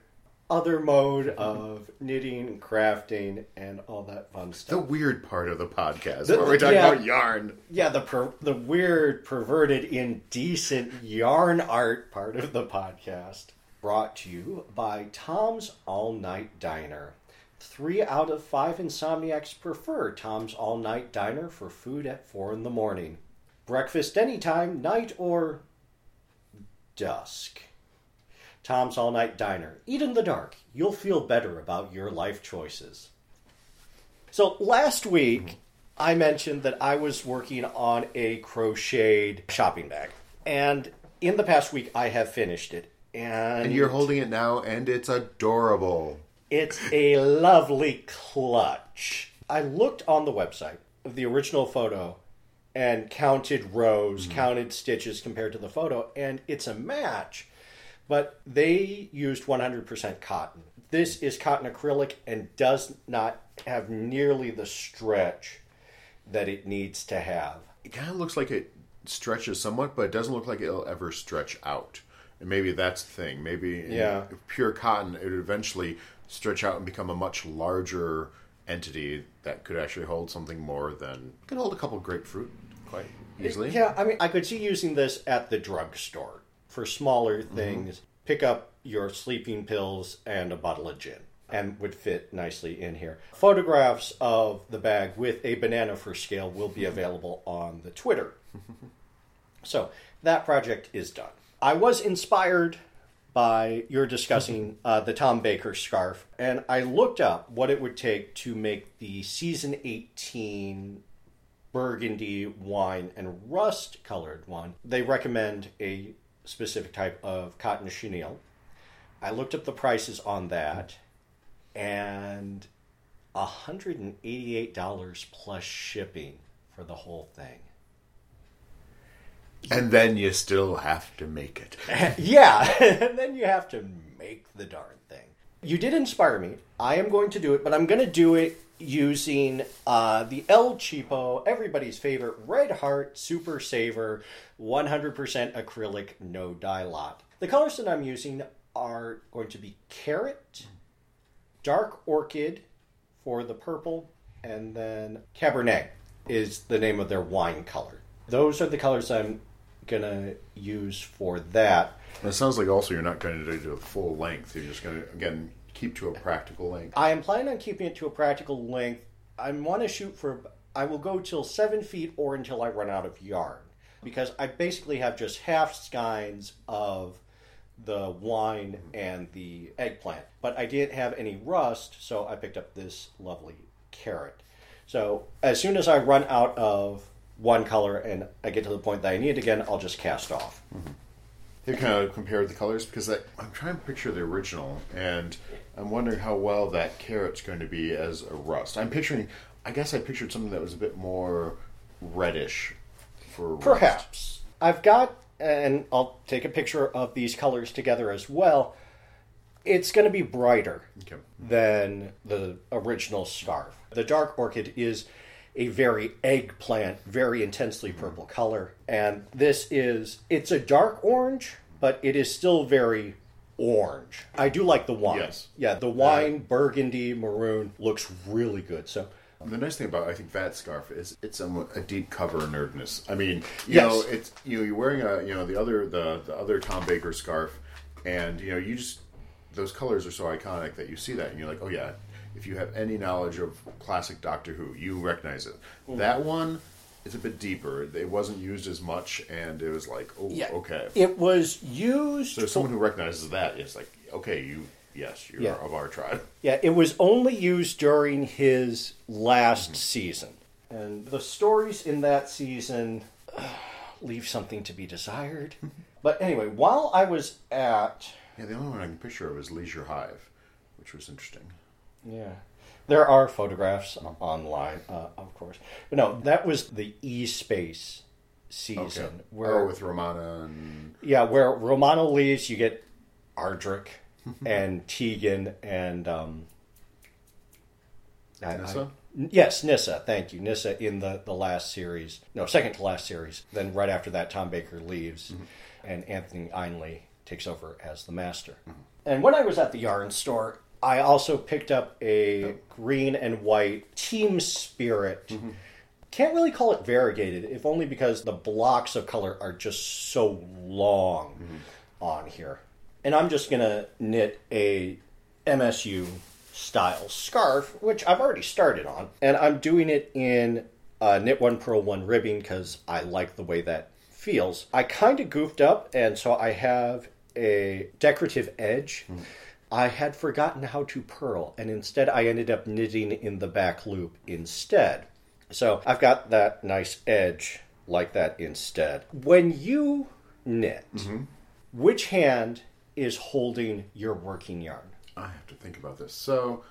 [SPEAKER 1] other mode of knitting, crafting, and all that fun stuff.
[SPEAKER 2] The weird part of the podcast
[SPEAKER 1] The-
[SPEAKER 2] where we talk
[SPEAKER 1] yeah.
[SPEAKER 2] about yarn.
[SPEAKER 1] Yeah, the per, the weird, perverted, indecent yarn art part of the podcast. Brought to you by Tom's All Night Diner. Three out of five insomniacs prefer Tom's All Night Diner for food at four in the morning. Breakfast anytime, night or dusk. Tom's All Night Diner. Eat in the dark. You'll feel better about your life choices. So last week, I mentioned that I was working on a crocheted shopping bag. And in the past week, I have finished it. And,
[SPEAKER 2] And you're holding it now, and it's adorable.
[SPEAKER 1] it's a lovely clutch. I looked on the website of the original photo and counted rows, mm-hmm. counted stitches compared to the photo, and it's a match. But they used 100% cotton. This is cotton acrylic and does not have nearly the stretch that it needs to have.
[SPEAKER 2] It kind of looks like it stretches somewhat, but it doesn't look like it'll ever stretch out. And maybe that's the thing. Maybe in
[SPEAKER 1] Yeah.
[SPEAKER 2] pure cotton, it would eventually stretch out and become a much larger entity that could actually hold something more than could hold a couple grapefruit quite easily.
[SPEAKER 1] Yeah, I mean, I could see using this at the drugstore for smaller
[SPEAKER 2] Mm-hmm.
[SPEAKER 1] things. Pick up your sleeping pills and a bottle of gin, and would fit nicely in here. Photographs of the bag with a banana for scale will be available on the Twitter. so that project is done. I was inspired by your discussing uh, the Tom Baker scarf, and I looked up what it would take to make the season 18 burgundy wine and rust colored one. They recommend a specific type of cotton chenille. I looked up the prices on that, and $188 plus shipping for the whole thing.
[SPEAKER 2] And then you still have to make it.
[SPEAKER 1] yeah, and then you have to make the darn thing. You did inspire me. I am going to do it, but I'm going to do it using uh, the El Cheapo, everybody's favorite Red Heart Super Saver 100% acrylic no dye lot. The colors that I'm using are going to be carrot, dark orchid for the purple, and then Cabernet is the name of their wine color. Those are the colors I'm gonna use for that.
[SPEAKER 2] It sounds like also you're not going to do a full length. You're just going to again keep to a practical length.
[SPEAKER 1] I am planning on keeping it to a practical length. I want to shoot for. I will go till seven feet or until I run out of yarn, because I basically have just half skeins of the wine and the eggplant. But I didn't have any rust, so I picked up this lovely carrot. So as soon as I run out of one color and I get to the point that I need it again, I'll just cast off. Mm-hmm.
[SPEAKER 2] They kind of compared the colors because I, I'm trying to picture the original, and I'm wondering how well that carrot's going to be as a rust. I'm picturing, I guess I pictured something that was a bit more reddish for rust.
[SPEAKER 1] Perhaps. I've got, and I'll take a picture of these colors together as well. It's going to be brighter
[SPEAKER 2] Okay.
[SPEAKER 1] than the original scarf. The dark orchid is a very eggplant, very intensely mm-hmm. purple color. And this is, it's a dark orange, but it is still very orange. I do like the wine.
[SPEAKER 2] Yes.
[SPEAKER 1] Yeah, the uh, wine, burgundy, maroon, looks really good. So,
[SPEAKER 2] The nice thing about I think that scarf is it's somewhat a deep cover nerdness. I mean, you
[SPEAKER 1] Yes.
[SPEAKER 2] know, it's you know you're wearing a you know the other the the other Tom Baker scarf, and you know you just those colors are so iconic that you see that and you're like, oh yeah. If you have any knowledge of classic Doctor Who, you recognize it. That one is a bit deeper. It wasn't used as much, and it was like, oh, okay.
[SPEAKER 1] It was used.
[SPEAKER 2] So someone who recognizes that is like, okay, you, yes, you're
[SPEAKER 1] Yeah.
[SPEAKER 2] of our tribe.
[SPEAKER 1] Yeah, it was only used during his last season. And the stories in that season uh, leave something to be desired. but anyway, while I was at.
[SPEAKER 2] Yeah, the only one I can picture of is Leisure Hive, which was interesting.
[SPEAKER 1] Yeah. There are photographs online, uh, of course. But no, that was the E Space season.
[SPEAKER 2] Okay.
[SPEAKER 1] Where,
[SPEAKER 2] oh, with Romana and
[SPEAKER 1] yeah, where Romana leaves, you get Adric and Tegan and. Um, I- I-
[SPEAKER 2] Nyssa?
[SPEAKER 1] Yes, Nyssa. Thank you, Nyssa. In the the last series, no, second to last series. Then right after that, Tom Baker leaves, and Anthony Ainley takes over as the master. And when I was at the yarn store, I also picked up a green and white Team Spirit. Mm-hmm. Can't really call it variegated, if only because the blocks of color are just so long mm-hmm. on here. And I'm just gonna knit a MSU style scarf, which I've already started on, and I'm doing it in uh, knit one purl one ribbing because I like the way that feels. I kind of goofed up, and so I have a decorative edge. Mm-hmm. I had forgotten how to purl, and instead I ended up knitting in the back loop instead. So I've got that nice edge like that instead. When you knit, mm-hmm. which hand is holding your working yarn?
[SPEAKER 2] I have to think about this. So,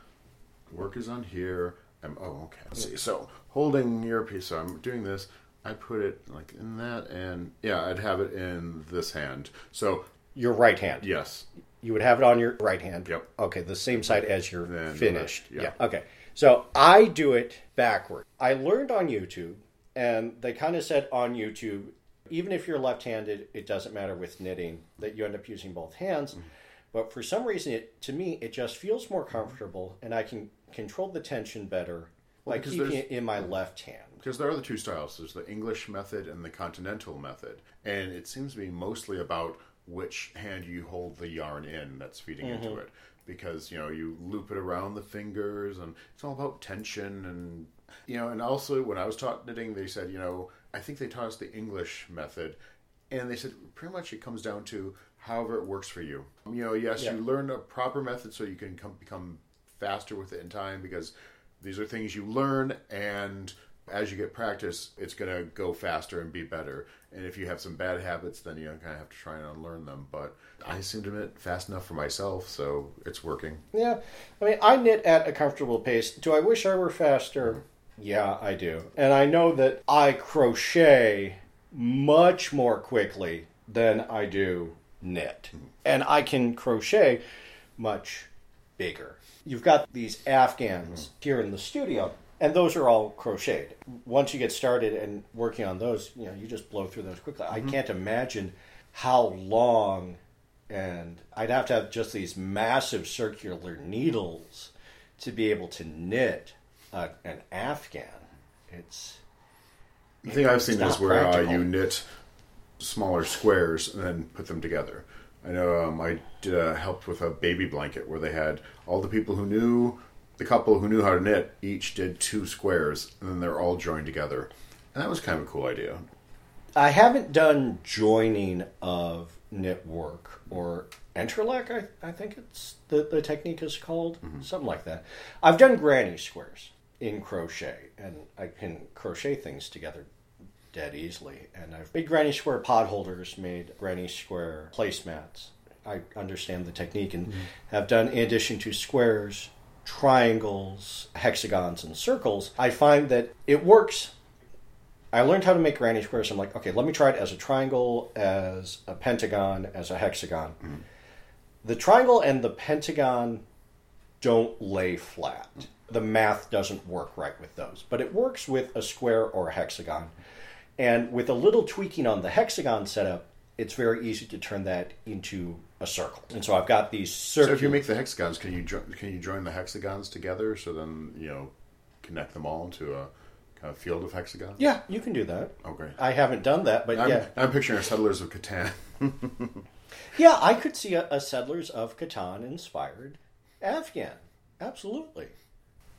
[SPEAKER 2] work is on here. I'm oh okay. Let's see. So, holding your piece. So I'm doing this. I put it like in that, and yeah, I'd have it in this hand. So
[SPEAKER 1] Your right hand.
[SPEAKER 2] yes,
[SPEAKER 1] You would have it on your right hand.
[SPEAKER 2] Yep.
[SPEAKER 1] Okay, the same side as you're
[SPEAKER 2] Then
[SPEAKER 1] finished.
[SPEAKER 2] left, yeah.
[SPEAKER 1] Okay. So I do it backward. I learned on YouTube, and they kind of said on YouTube, even if you're left-handed, it doesn't matter with knitting that you end up using both hands.
[SPEAKER 2] Mm-hmm.
[SPEAKER 1] But for some reason, it to me it just feels more comfortable, and I can control the tension better by
[SPEAKER 2] because
[SPEAKER 1] keeping it in my left hand.
[SPEAKER 2] because there are the two styles. There's the English method and the continental method, and it seems to be mostly about which hand you hold the yarn in that's feeding into mm-hmm. it. Because you know you loop it around the fingers, and it's all about tension and you know. And also, when I was taught knitting, they said you know I think they taught us the English method, and they said pretty much it comes down to however it works for you. You know, yes,
[SPEAKER 1] Yeah.
[SPEAKER 2] you learn a proper method so you can come, become faster with it in time because these are things you learn and as you get practice it's going to go faster and be better and if you have some bad habits then you kind of have to try and unlearn them but i seem to knit fast enough for myself so it's working
[SPEAKER 1] Yeah, I mean, I knit at a comfortable pace. Do I wish I were faster? Yeah, I do. And I know that I crochet much more quickly than I do knit. And I can crochet much bigger. You've got these Afghans here in the studio, and those are all crocheted. Once you get started and working on those, you know, you just blow through those quickly. I can't imagine how long and I'd have to have just these massive circular needles to be able to knit uh, an Afghan. It's
[SPEAKER 2] the thing i've seen is where uh, you knit smaller squares and then put them together i know um, i did a helped with a baby blanket where they had all the people who knew the couple who knew how to knit each did two squares and then they're all joined together and that was kind of a cool idea
[SPEAKER 1] I haven't done joining of knit work or entrelac, I, I think it's the, the technique is called, mm-hmm. something like that. I've done granny squares in crochet, and I can crochet things together dead easily. And I've made granny square pot holders, made granny square placemats. I understand the technique and mm-hmm. have done, in addition to squares, triangles, hexagons, and circles. I find that it works. I learned how to make granny squares. I'm like, okay, let me try it as a triangle, as a pentagon, as a hexagon. Mm-hmm. The triangle and the pentagon don't lay flat. The math doesn't work right with those, but it works with a square or a hexagon. And with a little tweaking on the hexagon setup, it's very easy to turn that into a circle. And so I've got these
[SPEAKER 2] So if you make the hexagons, can you jo- can you join the hexagons together so then you know connect them all into a kind of field of hexagons?
[SPEAKER 1] yeah, you can do that.
[SPEAKER 2] Oh, okay.
[SPEAKER 1] I haven't done that, but
[SPEAKER 2] I'm,
[SPEAKER 1] yeah,
[SPEAKER 2] I'm picturing a Settlers of Catan.
[SPEAKER 1] yeah, I could see a, a Settlers of Catan inspired Afghan. Absolutely.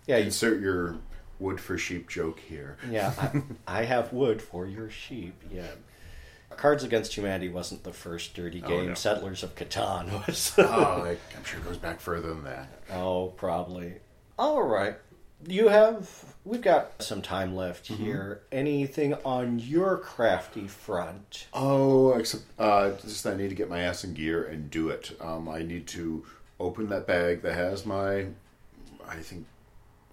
[SPEAKER 1] Yeah, you,
[SPEAKER 2] Insert your wood for sheep joke here.
[SPEAKER 1] yeah. I, I have wood for your sheep. Yeah. Cards Against Humanity wasn't the first dirty game.
[SPEAKER 2] no.
[SPEAKER 1] Settlers of Catan was.
[SPEAKER 2] oh, like, I'm sure it goes back further than that.
[SPEAKER 1] oh, probably. All right. You have. We've got some time left here. Anything on your crafty front?
[SPEAKER 2] Oh, except uh, just I need to get my ass in gear and do it. Um, I need to open that bag that has my, I think,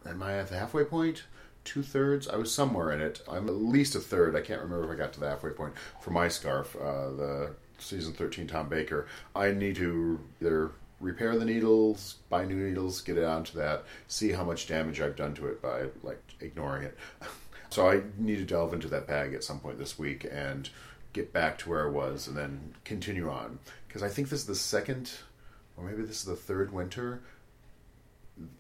[SPEAKER 2] am I at the halfway point? Two thirds. I was somewhere in it. I'm at least a third. I can't remember if I got to the halfway point for my scarf. Uh, the season thirteen Tom Baker. I need to either repair the needles, buy new needles, get it onto that, see how much damage I've done to it by like ignoring it. So I need to delve into that bag at some point this week and get back to where I was and then continue on. Because I think this is the second, or maybe this is the third winter.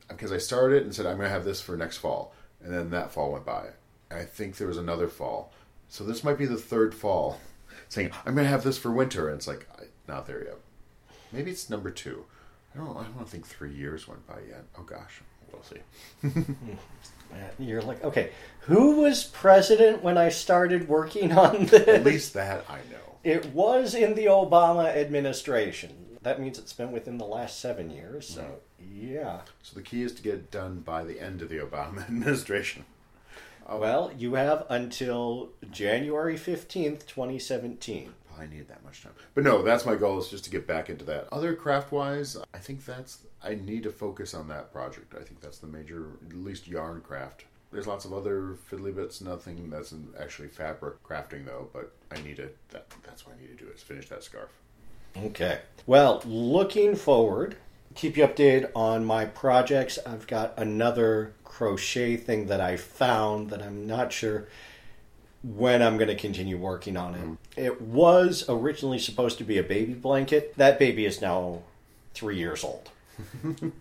[SPEAKER 2] Because I started and said, I'm going to have this for next fall. And then that fall went by. And I think there was another fall. So this might be the third fall saying, I'm going to have this for winter. And it's like, not there yet. Maybe it's number two. I don't, I don't think three years went by yet. Oh gosh, we'll see.
[SPEAKER 1] You're like, okay, who was president when I started working on this?
[SPEAKER 2] At least that I know.
[SPEAKER 1] It was in the Obama administration. That means it's been within the last seven years. So, mm-hmm. yeah.
[SPEAKER 2] So the key is to get it done by the end of the Obama administration. Oh.
[SPEAKER 1] Well, you have until January 15th, 2017.
[SPEAKER 2] Probably needed that much time. But no, that's my goal is just to get back into that. Other craft wise, I think that's I need to focus on that project. I think that's the major at least yarn craft. There's lots of other fiddly bits, nothing that's actually fabric crafting though, but I need to that that's what I need to do is finish that scarf.
[SPEAKER 1] Okay. Well, looking forward, keep you updated on my projects. I've got another crochet thing that I found that I'm not sure when I'm going to continue working on it. Mm-hmm. It was originally supposed to be a baby blanket. That baby is now three years old.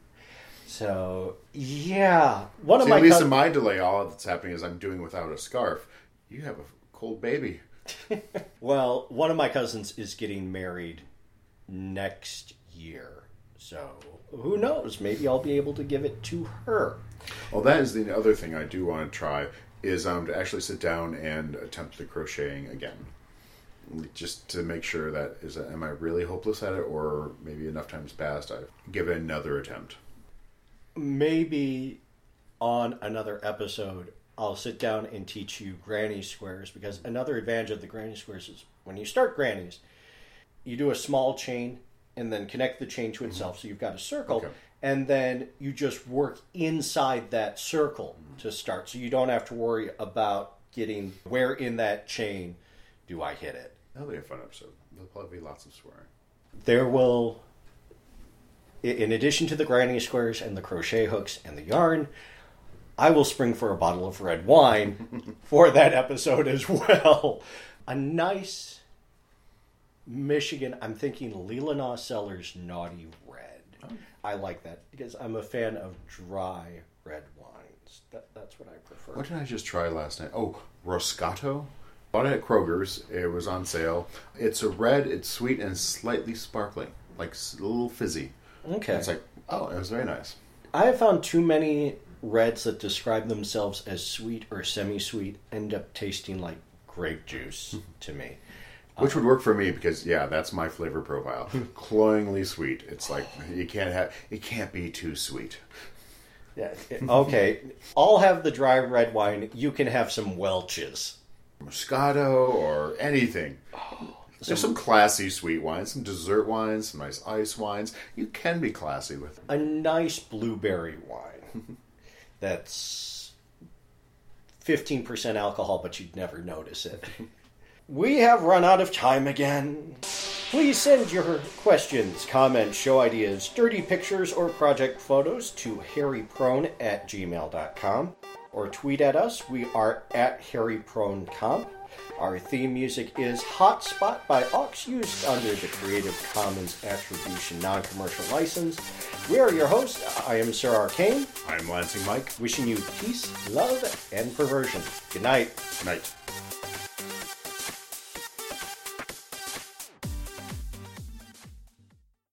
[SPEAKER 1] so, yeah. One of my
[SPEAKER 2] at least
[SPEAKER 1] cous-
[SPEAKER 2] in my delay, all that's happening is I'm doing without a scarf. You have a cold baby.
[SPEAKER 1] Well, one of my cousins is getting married next year. So, who knows? Maybe I'll be able to give it to her.
[SPEAKER 2] Well, that is the other thing I do want to try is um, to actually sit down and attempt the crocheting again, just to make sure that is am I really hopeless at it, or maybe enough times past I've given another attempt.
[SPEAKER 1] Maybe on another episode, I'll sit down and teach you granny squares because another advantage of the granny squares is when you start grannies, you do a small chain and then connect the chain to mm-hmm. itself. So you've got a circle.
[SPEAKER 2] Okay.
[SPEAKER 1] And then you just work inside that circle mm-hmm. to start. So you don't have to worry about getting where in that chain do I hit it.
[SPEAKER 2] That'll be a fun episode. There'll probably be lots of swearing.
[SPEAKER 1] There will, in addition to the granny squares and the crochet hooks and the yarn, I will spring for a bottle of red wine for that episode as well. A nice Michigan, I'm thinking Leelanau Cellars Naughty Red. Oh. I like that because I'm a fan of dry red wines. That, that's what I prefer.
[SPEAKER 2] What did I just try last night? Oh, Roscato. Bought it at Kroger's. It was on sale. It's a red. It's sweet and slightly sparkling, like a little fizzy.
[SPEAKER 1] Okay.
[SPEAKER 2] It's like oh, it was very nice.
[SPEAKER 1] I have found too many reds that describe themselves as sweet or semi sweet end up tasting like grape juice to me.
[SPEAKER 2] Which would work for me because yeah, that's my flavor profile. Hmm. Cloyingly sweet. It's like you can't have it can't be too sweet.
[SPEAKER 1] Yeah. Okay. I'll have the dry red wine. You can have some Welch's.
[SPEAKER 2] Moscato or anything. Oh, There's some classy sweet wines, some dessert wines, some nice ice wines. You can be classy with them.
[SPEAKER 1] A nice blueberry wine. That's 15% alcohol, but you'd never notice it. We have run out of time again. Please send your questions, comments, show ideas, dirty pictures, or project photos to harryprone at gmail.com or tweet at us. We are at harrypronecomp. Our theme music is Hotspot by Aux, used under the Creative Commons Attribution Non Commercial License. We are your hosts. I am Sir Arcane,
[SPEAKER 2] I'm Lansing Mike.
[SPEAKER 1] wishing you peace, love, and perversion. Good night.
[SPEAKER 2] Good night.